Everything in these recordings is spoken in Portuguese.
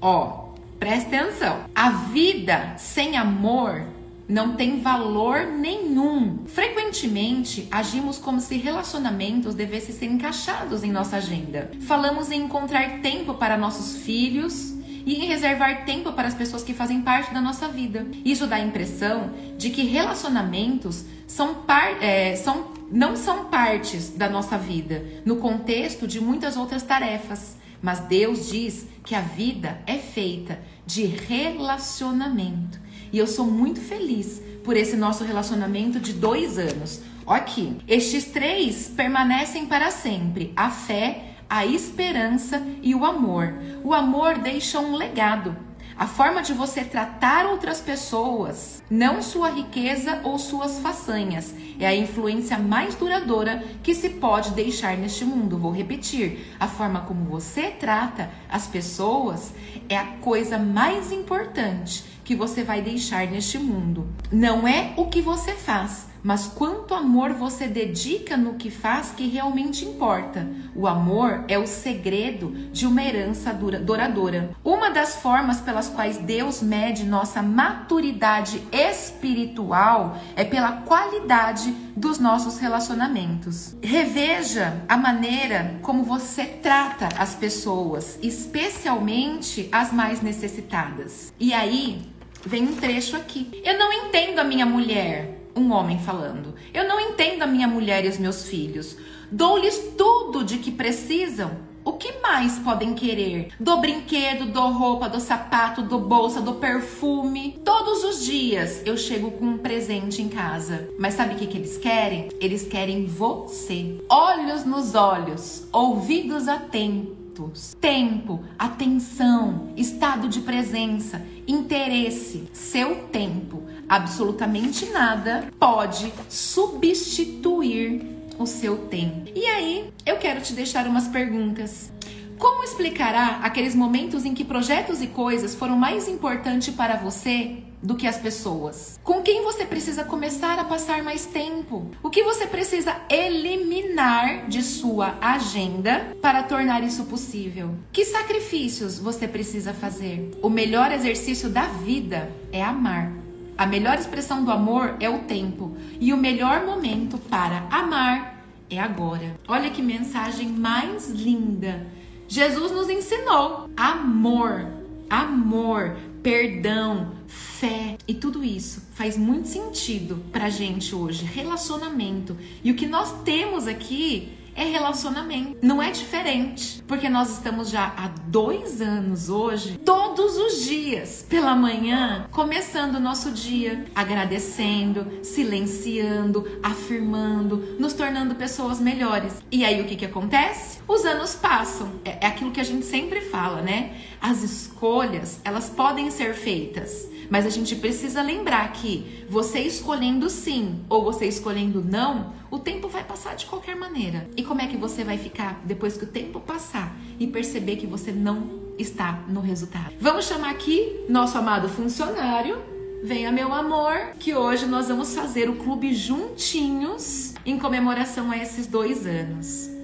Ó, presta atenção. A vida sem amor não tem valor nenhum. Frequentemente, agimos como se relacionamentos devessem ser encaixados em nossa agenda. Falamos em encontrar tempo para nossos filhos e em reservar tempo para as pessoas que fazem parte da nossa vida. Isso dá a impressão de que relacionamentos são, par, é, são não são partes da nossa vida, no contexto de muitas outras tarefas. Mas Deus diz que a vida é feita de relacionamento. E eu sou muito feliz por esse nosso relacionamento de dois anos. Aqui, estes três permanecem para sempre: a fé, a esperança e o amor. O amor deixa um legado. A forma de você tratar outras pessoas, não sua riqueza ou suas façanhas, é a influência mais duradoura que se pode deixar neste mundo. Vou repetir: a forma como você trata as pessoas é a coisa mais importante que você vai deixar neste mundo. Não é o que você faz, mas quanto amor você dedica no que faz que realmente importa. O amor é o segredo de uma herança duradoura. Uma das formas pelas quais Deus mede nossa maturidade espiritual é pela qualidade dos nossos relacionamentos. Reveja a maneira como você trata as pessoas, especialmente as mais necessitadas. E aí, vem um trecho aqui. Eu não entendo a minha mulher um homem falando. Eu não entendo a minha mulher e os meus filhos. Dou-lhes tudo de que precisam. O que mais podem querer? Do brinquedo, do roupa, do sapato, do bolsa, do perfume. Todos os dias eu chego com um presente em casa. Mas sabe o que, que eles querem? Eles querem você. Olhos nos olhos, ouvidos atentos, tempo, atenção, estado de presença, interesse, seu tempo absolutamente nada pode substituir o seu tempo. E aí, eu quero te deixar umas perguntas. Como explicará aqueles momentos em que projetos e coisas foram mais importantes para você do que as pessoas? Com quem você precisa começar a passar mais tempo? O que você precisa eliminar de sua agenda para tornar isso possível? Que sacrifícios você precisa fazer? O melhor exercício da vida é amar. A melhor expressão do amor é o tempo, e o melhor momento para amar é agora. Olha que mensagem mais linda. Jesus nos ensinou amor, amor, perdão, fé e tudo isso faz muito sentido pra gente hoje. Relacionamento. E o que nós temos aqui é relacionamento. Não é diferente, porque nós estamos já há dois anos hoje, todos os dias, pela manhã, começando o nosso dia, agradecendo, silenciando, afirmando, nos tornando pessoas melhores. E aí o que, que acontece? Os anos passam. É, é aquilo que a gente sempre fala, né? As escolhas, elas podem ser feitas mas a gente precisa lembrar que você escolhendo sim ou você escolhendo não, o tempo vai passar de qualquer maneira. E como é que você vai ficar depois que o tempo passar e perceber que você não está no resultado? Vamos chamar aqui nosso amado funcionário. Venha, meu amor, que hoje nós vamos fazer o clube juntinhos em comemoração a esses dois anos.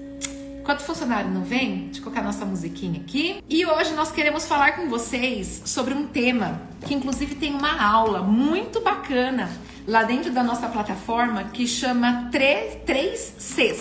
Enquanto o funcionário não vem, deixa eu colocar nossa musiquinha aqui. E hoje nós queremos falar com vocês sobre um tema que inclusive tem uma aula muito bacana lá dentro da nossa plataforma que chama 3 Cs.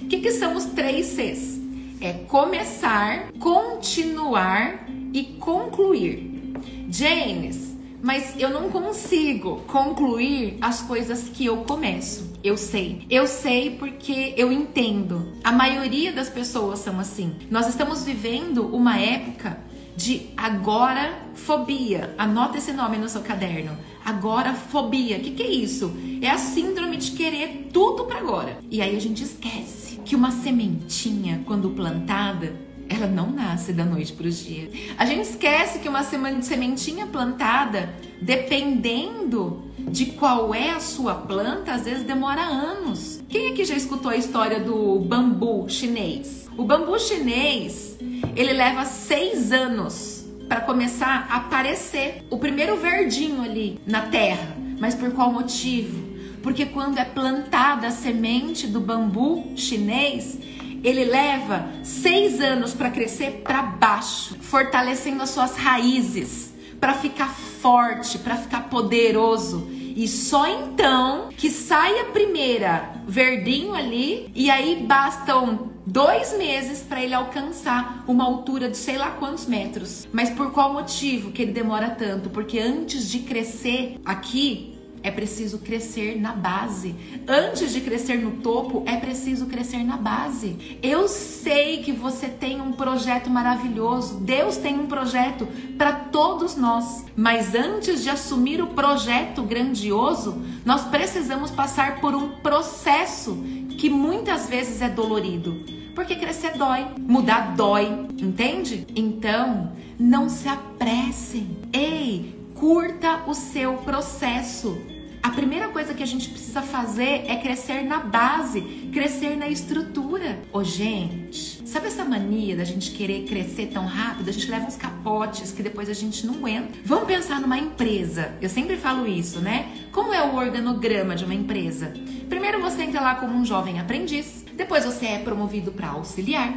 O que, que são os 3 Cs? É começar, continuar e concluir. James, mas eu não consigo concluir as coisas que eu começo. Eu sei. Eu sei porque eu entendo. A maioria das pessoas são assim. Nós estamos vivendo uma época de agora fobia. Anota esse nome no seu caderno. Agora fobia. O que, que é isso? É a síndrome de querer tudo para agora. E aí a gente esquece que uma sementinha, quando plantada, ela não nasce da noite para o dia. A gente esquece que uma sementinha plantada, dependendo de qual é a sua planta, às vezes demora anos. Quem aqui já escutou a história do bambu chinês? O bambu chinês, ele leva seis anos para começar a aparecer o primeiro verdinho ali na terra. Mas por qual motivo? Porque quando é plantada a semente do bambu chinês, ele leva seis anos para crescer para baixo, fortalecendo as suas raízes, para ficar forte, para ficar poderoso. E só então que sai a primeira verdinho ali, e aí bastam dois meses para ele alcançar uma altura de sei lá quantos metros. Mas por qual motivo que ele demora tanto? Porque antes de crescer aqui, é preciso crescer na base. Antes de crescer no topo, é preciso crescer na base. Eu sei que você tem um projeto maravilhoso. Deus tem um projeto para todos nós. Mas antes de assumir o projeto grandioso, nós precisamos passar por um processo que muitas vezes é dolorido. Porque crescer dói, mudar dói, entende? Então, não se apressem. Ei, curta o seu processo. A primeira coisa que a gente precisa fazer é crescer na base, crescer na estrutura. Ô, gente, sabe essa mania da gente querer crescer tão rápido? A gente leva uns capotes que depois a gente não aguenta. Vamos pensar numa empresa. Eu sempre falo isso, né? Como é o organograma de uma empresa? Primeiro você entra lá como um jovem aprendiz, depois você é promovido para auxiliar,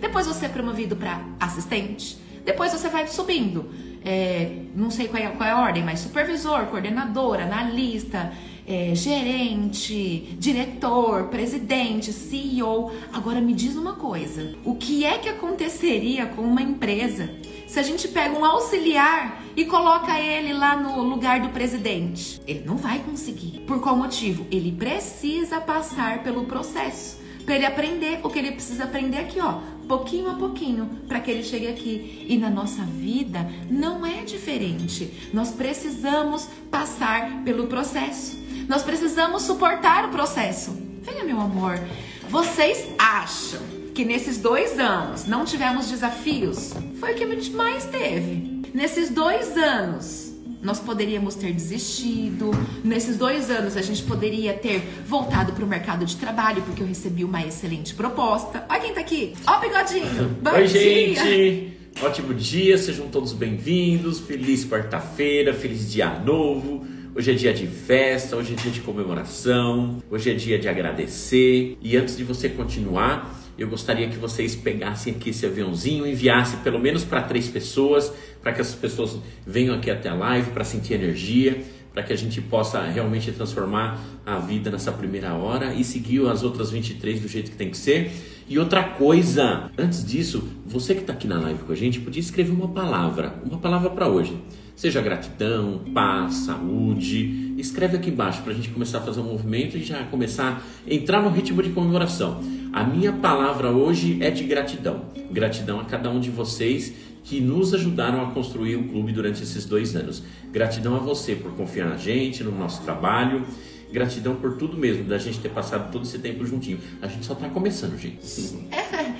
depois você é promovido para assistente, depois você vai subindo é, não sei qual é, qual é, a ordem, mas supervisor, coordenador, analista, é, gerente, diretor, presidente, CEO. Agora me diz uma coisa: o que é que aconteceria com uma empresa se a gente pega um auxiliar e coloca ele lá no lugar do presidente? Ele não vai conseguir. Por qual motivo? Ele precisa passar pelo processo para ele aprender o que ele precisa aprender aqui, ó pouquinho a pouquinho, para que ele chegue aqui. E na nossa vida não é diferente. Nós precisamos passar pelo processo. Nós precisamos suportar o processo. Venha, meu amor. Vocês acham que nesses dois anos não tivemos desafios? Foi o que a gente mais teve. Nesses dois anos, nós poderíamos ter desistido. Nesses dois anos, a gente poderia ter voltado para o mercado de trabalho, porque eu recebi uma excelente proposta. Olha quem tá aqui. Ó o bigodinho. Bom Oi, dia. gente. Ótimo dia, sejam todos bem-vindos. Feliz quarta-feira, feliz dia novo. Hoje é dia de festa, hoje é dia de comemoração, hoje é dia de agradecer. E antes de você continuar, eu gostaria que vocês pegassem aqui esse aviãozinho, enviassem pelo menos para três pessoas, para que essas pessoas venham aqui até a live para sentir energia, para que a gente possa realmente transformar a vida nessa primeira hora e seguir as outras 23 do jeito que tem que ser. E outra coisa, antes disso, você que está aqui na live com a gente, podia escrever uma palavra, uma palavra para hoje. Seja gratidão, paz, saúde. Escreve aqui embaixo para a gente começar a fazer um movimento e já começar a entrar no ritmo de comemoração. A minha palavra hoje é de gratidão. Gratidão a cada um de vocês que nos ajudaram a construir o clube durante esses dois anos. Gratidão a você por confiar na gente, no nosso trabalho. Gratidão por tudo mesmo, da gente ter passado todo esse tempo juntinho. A gente só está começando, gente. É,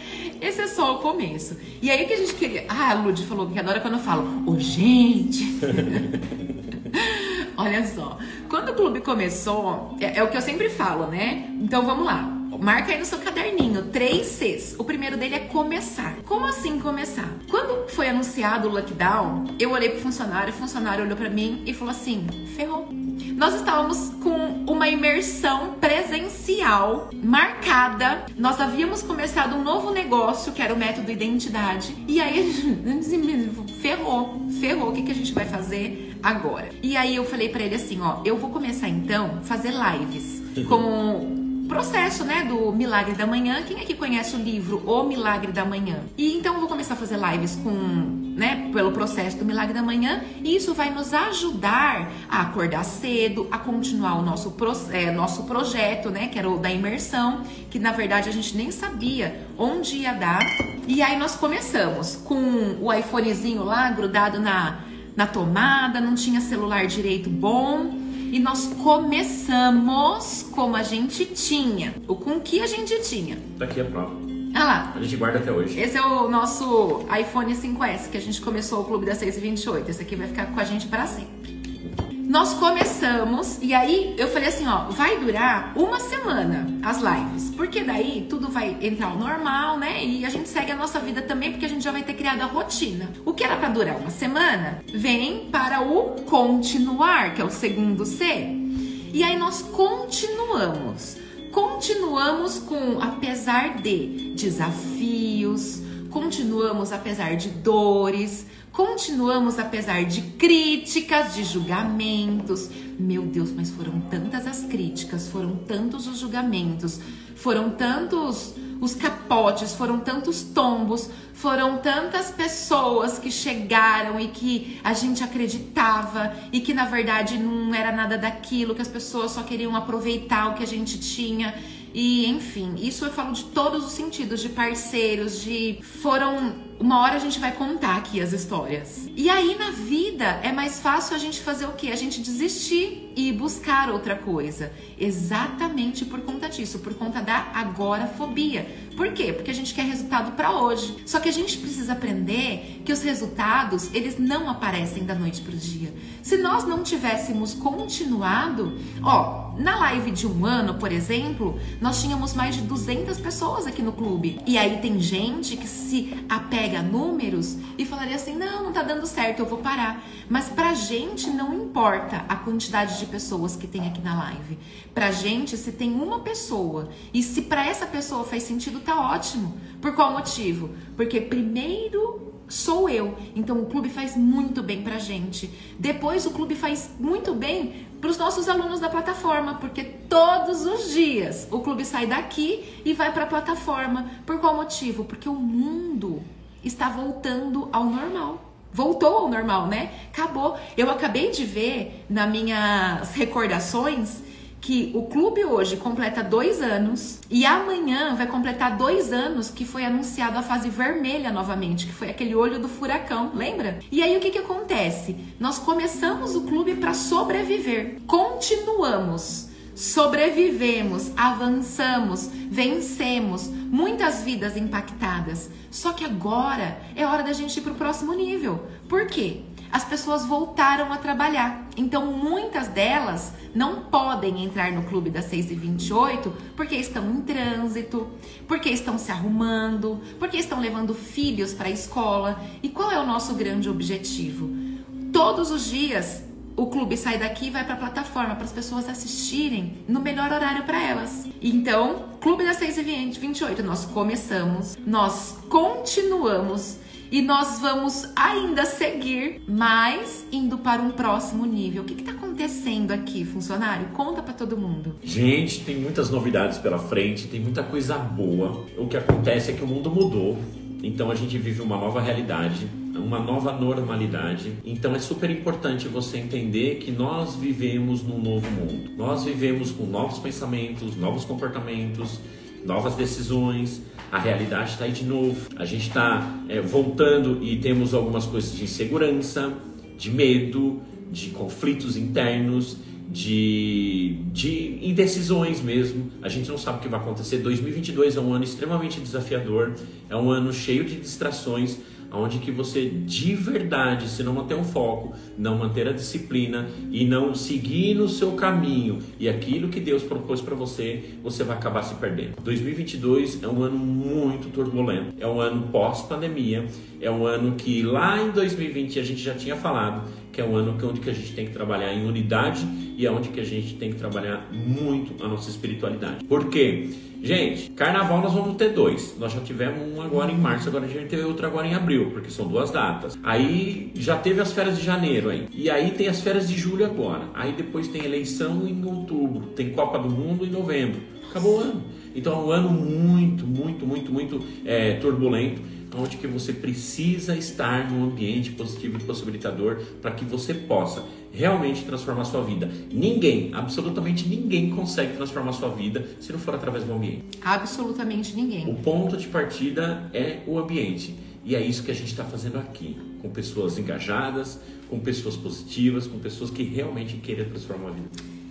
só o começo. E aí que a gente queria. Ah, a Lud falou que adora quando eu falo, ô oh, gente. Olha só, quando o clube começou, é, é o que eu sempre falo, né? Então vamos lá. Marca aí no seu caderninho, três Cs. O primeiro dele é começar. Como assim começar? Quando foi anunciado o lockdown, eu olhei pro funcionário, o funcionário olhou para mim e falou assim: ferrou. Nós estávamos com uma imersão presencial marcada. Nós havíamos começado um novo negócio, que era o método identidade. E aí, ferrou, ferrou. O que, que a gente vai fazer agora? E aí eu falei para ele assim: ó, eu vou começar então fazer lives com processo, né, do Milagre da Manhã. Quem aqui conhece o livro O Milagre da Manhã? E então eu vou começar a fazer lives com, né, pelo processo do Milagre da Manhã, e isso vai nos ajudar a acordar cedo, a continuar o nosso, é, nosso projeto, né, que era o da imersão, que na verdade a gente nem sabia onde ia dar. E aí nós começamos com o iPhonezinho lá grudado na na tomada, não tinha celular direito bom e nós começamos como a gente tinha, o com que a gente tinha. Daqui a prova. Olha lá. A gente guarda até hoje. Esse é o nosso iPhone 5S, que a gente começou o Clube das 628. Esse aqui vai ficar com a gente para sempre. Nós começamos e aí eu falei assim, ó, vai durar uma semana as lives, porque daí tudo vai entrar ao normal, né? E a gente segue a nossa vida também, porque a gente já vai ter criado a rotina. O que era para durar uma semana vem para o continuar, que é o segundo C. E aí nós continuamos continuamos com, apesar de desafios, continuamos apesar de dores, continuamos apesar de críticas, de julgamentos. Meu Deus, mas foram tantas as críticas, foram tantos os julgamentos, foram tantos os capotes, foram tantos tombos, foram tantas pessoas que chegaram e que a gente acreditava e que na verdade não era nada daquilo, que as pessoas só queriam aproveitar o que a gente tinha. E enfim, isso eu falo de todos os sentidos, de parceiros, de foram uma hora a gente vai contar aqui as histórias. E aí na vida é mais fácil a gente fazer o quê? A gente desistir e buscar outra coisa. Exatamente por conta disso, por conta da agorafobia. Por quê? Porque a gente quer resultado para hoje. Só que a gente precisa aprender que os resultados, eles não aparecem da noite pro dia. Se nós não tivéssemos continuado, ó, na live de um ano, por exemplo, nós tínhamos mais de 200 pessoas aqui no clube. E aí tem gente que se apega pega números e falaria assim: não, não tá dando certo, eu vou parar. Mas pra gente não importa a quantidade de pessoas que tem aqui na live. Pra gente, se tem uma pessoa e se para essa pessoa faz sentido, tá ótimo. Por qual motivo? Porque primeiro sou eu. Então o clube faz muito bem pra gente. Depois o clube faz muito bem para os nossos alunos da plataforma, porque todos os dias o clube sai daqui e vai para a plataforma. Por qual motivo? Porque o mundo está voltando ao normal. Voltou ao normal, né? Acabou. Eu acabei de ver nas minhas recordações que o clube hoje completa dois anos e amanhã vai completar dois anos que foi anunciado a fase vermelha novamente, que foi aquele olho do furacão, lembra? E aí o que, que acontece? Nós começamos o clube para sobreviver, continuamos sobrevivemos, avançamos, vencemos, muitas vidas impactadas. Só que agora é hora da gente ir para o próximo nível. Por quê? As pessoas voltaram a trabalhar. Então, muitas delas não podem entrar no clube das 6 e 28 porque estão em trânsito, porque estão se arrumando, porque estão levando filhos para a escola. E qual é o nosso grande objetivo? Todos os dias o clube sai daqui e vai para a plataforma para as pessoas assistirem no melhor horário para elas. Então, Clube das 6 e 28, nós começamos, nós continuamos e nós vamos ainda seguir, mas indo para um próximo nível. O que está acontecendo aqui, funcionário? Conta para todo mundo. Gente, tem muitas novidades pela frente, tem muita coisa boa. O que acontece é que o mundo mudou, então a gente vive uma nova realidade uma nova normalidade. Então é super importante você entender que nós vivemos num novo mundo. Nós vivemos com novos pensamentos, novos comportamentos, novas decisões. A realidade está aí de novo. A gente está é, voltando e temos algumas coisas de insegurança, de medo, de conflitos internos, de, de indecisões mesmo. A gente não sabe o que vai acontecer. 2022 é um ano extremamente desafiador, é um ano cheio de distrações onde que você de verdade, se não manter um foco, não manter a disciplina e não seguir no seu caminho e aquilo que Deus propôs para você, você vai acabar se perdendo. 2022 é um ano muito turbulento, é um ano pós-pandemia, é um ano que lá em 2020 a gente já tinha falado que é um ano onde que a gente tem que trabalhar em unidade e é onde que a gente tem que trabalhar muito a nossa espiritualidade. Por quê? Gente, carnaval nós vamos ter dois. Nós já tivemos um agora em março, agora a gente tem outro agora em abril, porque são duas datas. Aí já teve as férias de janeiro aí. E aí tem as férias de julho agora. Aí depois tem eleição em outubro, tem Copa do Mundo em novembro. Acabou o ano. Então é um ano muito, muito, muito, muito é, turbulento onde que você precisa estar num ambiente positivo e possibilitador para que você possa realmente transformar sua vida. Ninguém, absolutamente ninguém consegue transformar sua vida se não for através do ambiente. Absolutamente ninguém. O ponto de partida é o ambiente. E é isso que a gente está fazendo aqui, com pessoas engajadas, com pessoas positivas, com pessoas que realmente querem transformar a vida.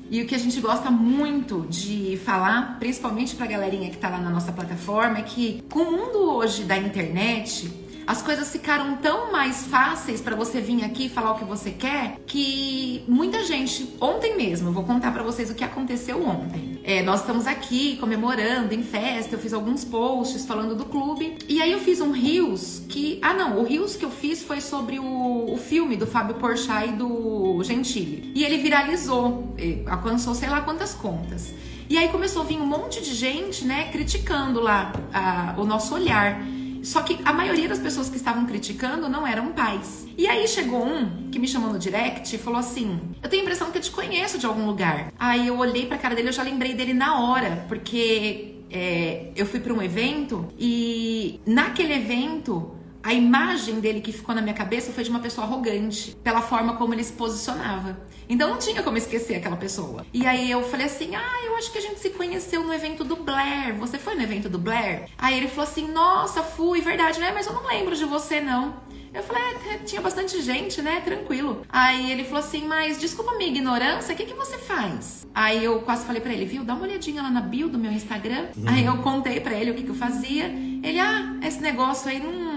E o que a gente gosta muito de falar, principalmente pra galerinha que tá lá na nossa plataforma, é que com o mundo hoje da internet, as coisas ficaram tão mais fáceis para você vir aqui falar o que você quer que muita gente, ontem mesmo, eu vou contar para vocês o que aconteceu ontem. É, nós estamos aqui comemorando em festa, eu fiz alguns posts falando do clube e aí eu fiz um Rios que, ah não, o Rios que eu fiz foi sobre o, o filme do Fábio Porchat e do Gentili e ele viralizou, alcançou sei lá quantas contas. E aí começou a vir um monte de gente, né, criticando lá a, o nosso olhar. Só que a maioria das pessoas que estavam criticando não eram pais. E aí chegou um que me chamou no direct e falou assim: Eu tenho a impressão que eu te conheço de algum lugar. Aí eu olhei pra cara dele, eu já lembrei dele na hora, porque é, eu fui para um evento e naquele evento a imagem dele que ficou na minha cabeça foi de uma pessoa arrogante, pela forma como ele se posicionava. Então não tinha como esquecer aquela pessoa. E aí eu falei assim: ah, eu acho que a gente se conheceu no evento do Blair. Você foi no evento do Blair? Aí ele falou assim: nossa, fui, verdade, né? Mas eu não lembro de você, não. Eu falei, é, tinha bastante gente, né? Tranquilo. Aí ele falou assim, mas desculpa a minha ignorância, o que, que você faz? Aí eu quase falei para ele, viu, dá uma olhadinha lá na bio do meu Instagram. Uhum. Aí eu contei para ele o que, que eu fazia. Ele, ah, esse negócio aí não.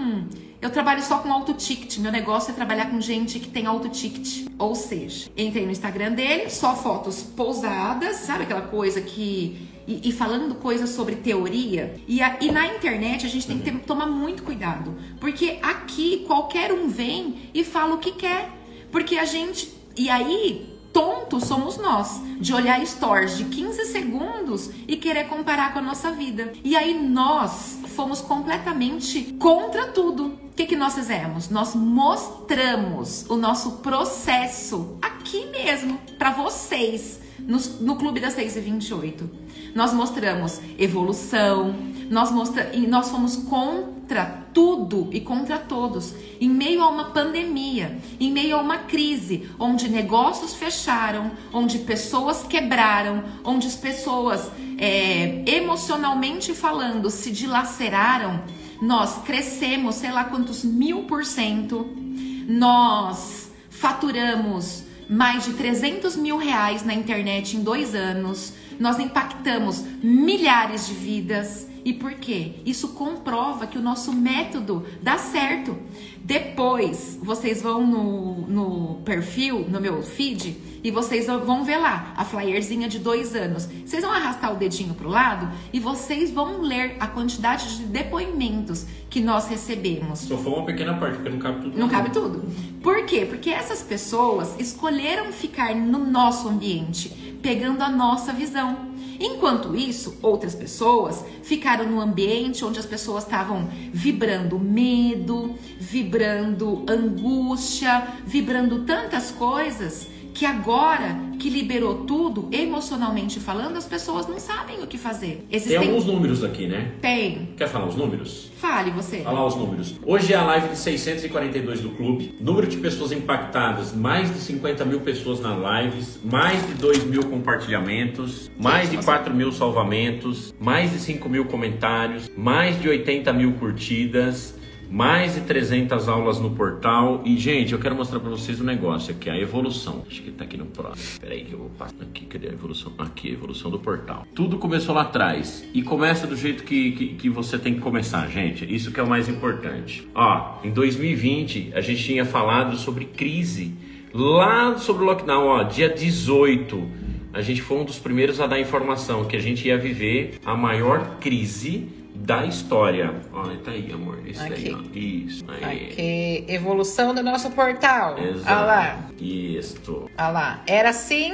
Eu trabalho só com auto ticket. Meu negócio é trabalhar com gente que tem auto ticket. Ou seja, entrei no Instagram dele, só fotos pousadas, sabe aquela coisa que e, e falando coisas sobre teoria. E, a, e na internet a gente tem que ter, tomar muito cuidado. Porque aqui qualquer um vem e fala o que quer. Porque a gente. E aí, tontos somos nós de olhar stories de 15 segundos e querer comparar com a nossa vida. E aí nós fomos completamente contra tudo. O que, que nós fizemos? Nós mostramos o nosso processo aqui mesmo para vocês no, no Clube das 6 e 28. Nós mostramos evolução, nós, mostra, nós fomos contra tudo e contra todos, em meio a uma pandemia, em meio a uma crise, onde negócios fecharam, onde pessoas quebraram, onde as pessoas, é, emocionalmente falando, se dilaceraram. Nós crescemos, sei lá quantos mil por cento, nós faturamos mais de 300 mil reais na internet em dois anos. Nós impactamos milhares de vidas. E por quê? Isso comprova que o nosso método dá certo. Depois, vocês vão no, no perfil, no meu feed, e vocês vão ver lá a flyerzinha de dois anos. Vocês vão arrastar o dedinho pro lado e vocês vão ler a quantidade de depoimentos que nós recebemos. Só foi uma pequena parte, porque não cabe tudo. Não cabe tudo. Por quê? Porque essas pessoas escolheram ficar no nosso ambiente, pegando a nossa visão. Enquanto isso, outras pessoas ficaram no ambiente onde as pessoas estavam vibrando medo, vibrando angústia, vibrando tantas coisas que agora que liberou tudo, emocionalmente falando, as pessoas não sabem o que fazer. Existem... Tem alguns números aqui, né? Tem. Quer falar os números? Fale você. Falar os números. Hoje é a live de 642 do clube. Número de pessoas impactadas, mais de 50 mil pessoas nas lives, mais de 2 mil compartilhamentos, mais de 4 mil salvamentos, mais de 5 mil comentários, mais de 80 mil curtidas, mais de 300 aulas no portal. E, gente, eu quero mostrar para vocês um negócio aqui, a evolução. Acho que tá aqui no próximo. Espera aí que eu vou passar aqui. Cadê a evolução? Aqui, a evolução do portal. Tudo começou lá atrás. E começa do jeito que, que, que você tem que começar, gente. Isso que é o mais importante. Ó, em 2020, a gente tinha falado sobre crise. Lá sobre o lockdown, ó, dia 18, a gente foi um dos primeiros a dar informação que a gente ia viver a maior crise da história. Olha, tá aí, amor. Isso aqui. aí, ó. Isso. Aí. Aqui, evolução do nosso portal. Exato. Olha lá. Isso. Olha lá. Era assim,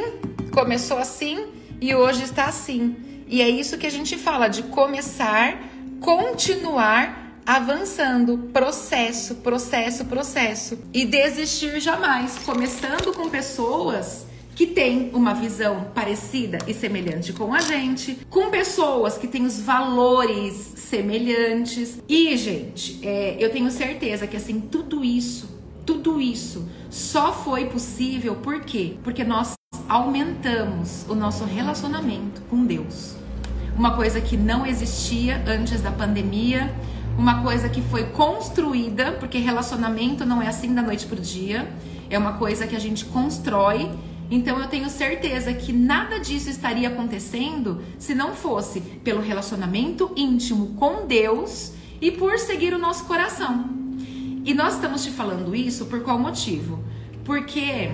começou assim e hoje está assim. E é isso que a gente fala de começar, continuar avançando, processo, processo, processo e desistir jamais, começando com pessoas que tem uma visão parecida e semelhante com a gente, com pessoas que têm os valores semelhantes. E, gente, é, eu tenho certeza que assim, tudo isso, tudo isso só foi possível por quê? Porque nós aumentamos o nosso relacionamento com Deus. Uma coisa que não existia antes da pandemia, uma coisa que foi construída, porque relacionamento não é assim da noite pro dia, é uma coisa que a gente constrói então eu tenho certeza que nada disso estaria acontecendo se não fosse pelo relacionamento íntimo com Deus e por seguir o nosso coração. E nós estamos te falando isso por qual motivo? Porque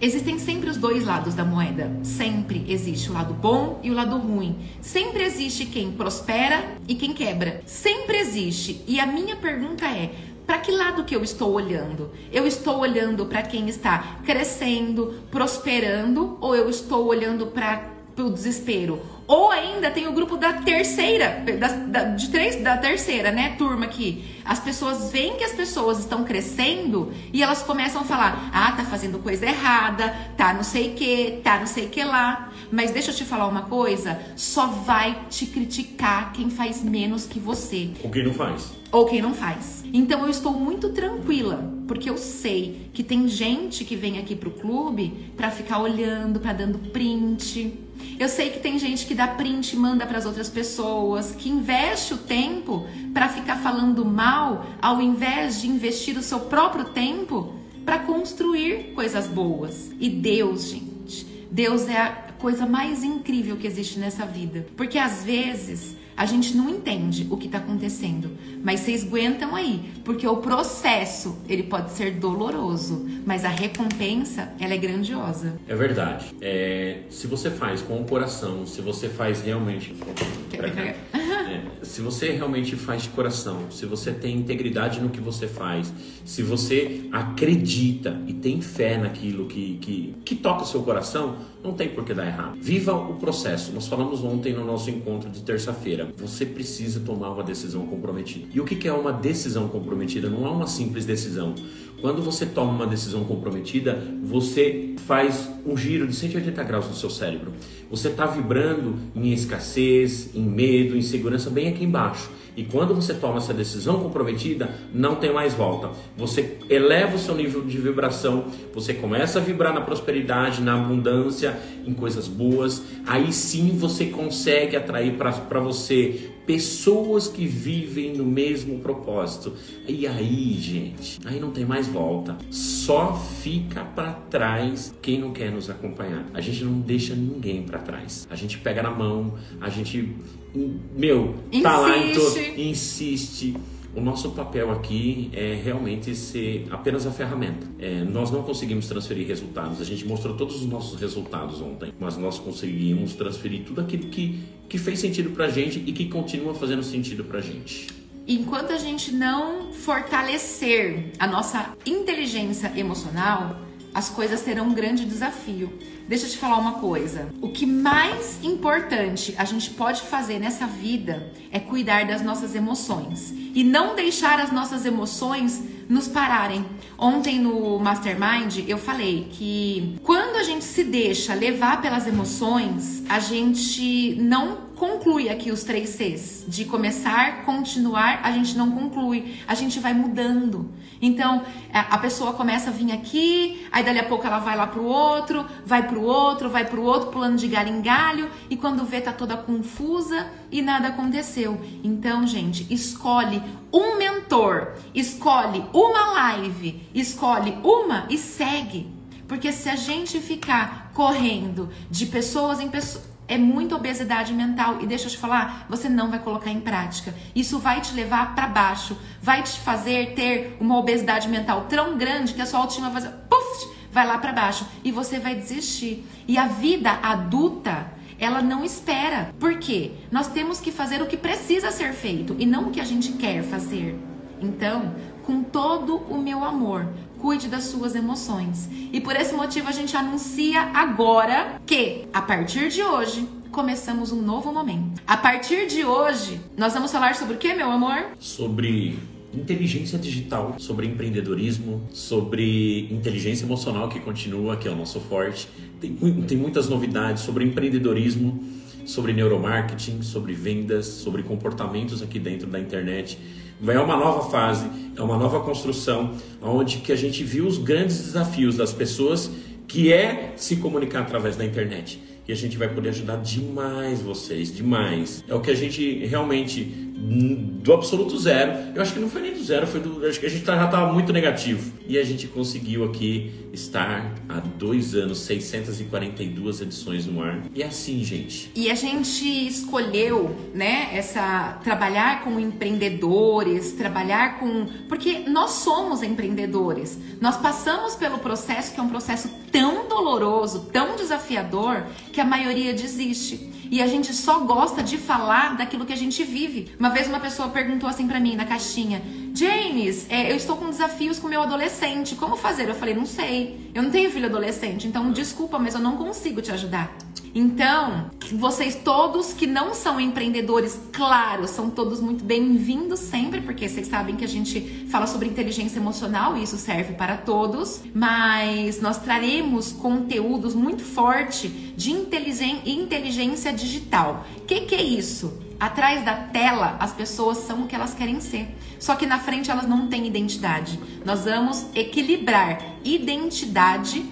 existem sempre os dois lados da moeda. Sempre existe o lado bom e o lado ruim. Sempre existe quem prospera e quem quebra. Sempre existe. E a minha pergunta é: para que lado que eu estou olhando? Eu estou olhando para quem está crescendo, prosperando, ou eu estou olhando para pro desespero. Ou ainda tem o grupo da terceira, da, da, de três, da terceira, né, turma aqui. As pessoas veem que as pessoas estão crescendo e elas começam a falar: ah, tá fazendo coisa errada, tá não sei o que, tá não sei o que lá. Mas deixa eu te falar uma coisa: só vai te criticar quem faz menos que você. Ou quem não faz. Ou quem não faz. Então eu estou muito tranquila, porque eu sei que tem gente que vem aqui pro clube para ficar olhando, para dando print. Eu sei que tem gente que dá print e manda para as outras pessoas, que investe o tempo para ficar falando mal, ao invés de investir o seu próprio tempo para construir coisas boas. E Deus, gente, Deus é a coisa mais incrível que existe nessa vida, porque às vezes a gente não entende o que está acontecendo, mas vocês aguentam aí, porque o processo ele pode ser doloroso, mas a recompensa ela é grandiosa. É verdade. É, se você faz com o coração, se você faz realmente, se você realmente faz de coração, se você tem integridade no que você faz, se você acredita e tem fé naquilo que, que, que toca o seu coração, não tem por que dar errado. Viva o processo. Nós falamos ontem no nosso encontro de terça-feira. Você precisa tomar uma decisão comprometida. E o que é uma decisão comprometida? Não é uma simples decisão. Quando você toma uma decisão comprometida, você faz um giro de 180 graus no seu cérebro. Você está vibrando em escassez, em medo, em segurança bem aqui embaixo. E quando você toma essa decisão comprometida, não tem mais volta. Você eleva o seu nível de vibração, você começa a vibrar na prosperidade, na abundância, em coisas boas. Aí sim você consegue atrair para você pessoas que vivem no mesmo propósito. E aí, gente, aí não tem mais volta. Só fica para trás quem não quer nos acompanhar. A gente não deixa ninguém para trás. A gente pega na mão, a gente meu, insiste. tá lá e insiste. O nosso papel aqui é realmente ser apenas a ferramenta. É, nós não conseguimos transferir resultados. A gente mostrou todos os nossos resultados ontem, mas nós conseguimos transferir tudo aquilo que, que fez sentido pra gente e que continua fazendo sentido pra gente. Enquanto a gente não fortalecer a nossa inteligência emocional, as coisas terão um grande desafio. Deixa eu te falar uma coisa. O que mais importante a gente pode fazer nessa vida é cuidar das nossas emoções e não deixar as nossas emoções nos pararem. Ontem no Mastermind eu falei que quando a gente se deixa levar pelas emoções, a gente não conclui aqui os três Cs. De começar, continuar, a gente não conclui. A gente vai mudando. Então, a pessoa começa a vir aqui, aí dali a pouco ela vai lá pro outro, vai pro outro, vai pro outro, pulando de galho em galho, e quando vê tá toda confusa e nada aconteceu. Então, gente, escolhe um mentor, escolhe uma live, escolhe uma e segue. Porque se a gente ficar correndo de pessoas em pessoas é muita obesidade mental e deixa eu te falar, você não vai colocar em prática. Isso vai te levar para baixo, vai te fazer ter uma obesidade mental tão grande que a sua autoestima vai puff, vai lá para baixo e você vai desistir. E a vida adulta, ela não espera. Por quê? Nós temos que fazer o que precisa ser feito e não o que a gente quer fazer. Então, com todo o meu amor, cuide das suas emoções. E por esse motivo a gente anuncia agora que a partir de hoje começamos um novo momento. A partir de hoje, nós vamos falar sobre o que, meu amor? Sobre inteligência digital, sobre empreendedorismo, sobre inteligência emocional que continua, que é o nosso forte. Tem, tem muitas novidades sobre empreendedorismo, sobre neuromarketing, sobre vendas, sobre comportamentos aqui dentro da internet. É uma nova fase, é uma nova construção, onde que a gente viu os grandes desafios das pessoas, que é se comunicar através da internet. E a gente vai poder ajudar demais vocês, demais. É o que a gente realmente do absoluto zero. Eu acho que não foi nem do zero, foi do. Acho que a gente já estava muito negativo. E a gente conseguiu aqui estar há dois anos, 642 edições no ar. E é assim, gente. E a gente escolheu, né, essa. trabalhar com empreendedores, trabalhar com. Porque nós somos empreendedores. Nós passamos pelo processo que é um processo tão doloroso, tão desafiador, que a maioria desiste. E a gente só gosta de falar daquilo que a gente vive. Uma vez uma pessoa perguntou assim para mim na caixinha: James, é, eu estou com desafios com meu adolescente. Como fazer? Eu falei: não sei. Eu não tenho filho adolescente, então desculpa, mas eu não consigo te ajudar. Então, vocês todos que não são empreendedores, claro, são todos muito bem-vindos sempre, porque vocês sabem que a gente fala sobre inteligência emocional e isso serve para todos, mas nós traremos conteúdos muito forte de inteligência digital. O que, que é isso? Atrás da tela, as pessoas são o que elas querem ser. Só que na frente elas não têm identidade. Nós vamos equilibrar identidade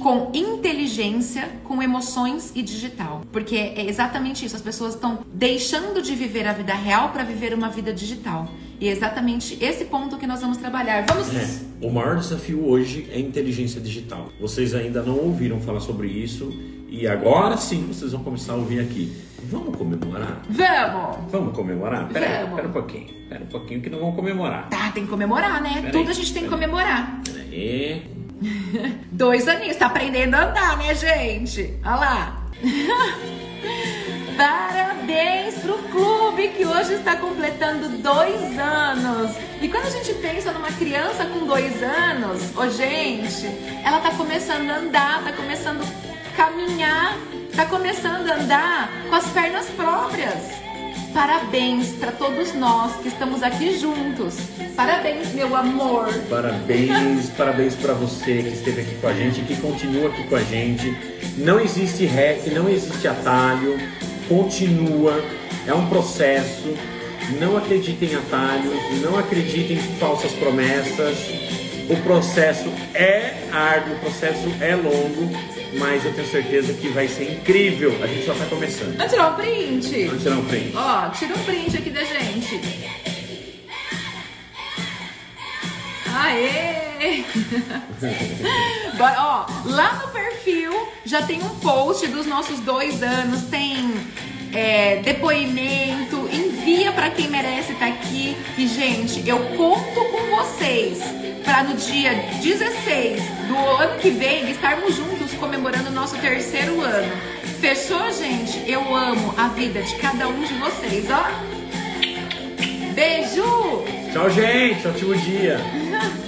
com inteligência, com emoções e digital. Porque é exatamente isso, as pessoas estão deixando de viver a vida real para viver uma vida digital. E é exatamente esse ponto que nós vamos trabalhar. Vamos. É, o maior desafio hoje é inteligência digital. Vocês ainda não ouviram falar sobre isso e agora sim vocês vão começar a ouvir aqui. Vamos comemorar? Vamos! Vamos comemorar? Pera, vamos. pera um pouquinho. Pera um pouquinho que não vamos comemorar. Tá, tem que comemorar, né? Pera Tudo aí, a gente tem que comemorar. Pera aí. Dois aninhos, tá aprendendo a andar, né, gente? Olha lá. Parabéns pro clube que hoje está completando dois anos. E quando a gente pensa numa criança com dois anos, ô oh, gente, ela tá começando a andar, tá começando a caminhar, tá começando a andar com as pernas próprias. Parabéns para todos nós que estamos aqui juntos. Parabéns, meu amor. Parabéns, parabéns para você que esteve aqui com a gente, que continua aqui com a gente. Não existe rec, não existe atalho. Continua. É um processo. Não acredite em atalhos, não acredite em falsas promessas. O processo é árduo, o processo é longo, mas eu tenho certeza que vai ser incrível. A gente só tá começando. Vamos tirar um print? Vamos tirar um print. Ó, tira um print aqui da gente. Aê! Ó, lá no perfil já tem um post dos nossos dois anos, tem é, depoimento, envia para quem merece estar tá aqui. E, gente, eu conto com vocês para no dia 16 do ano que vem estarmos juntos comemorando o nosso terceiro ano. Fechou, gente? Eu amo a vida de cada um de vocês, ó. Beijo! Tchau, gente. Ótimo dia.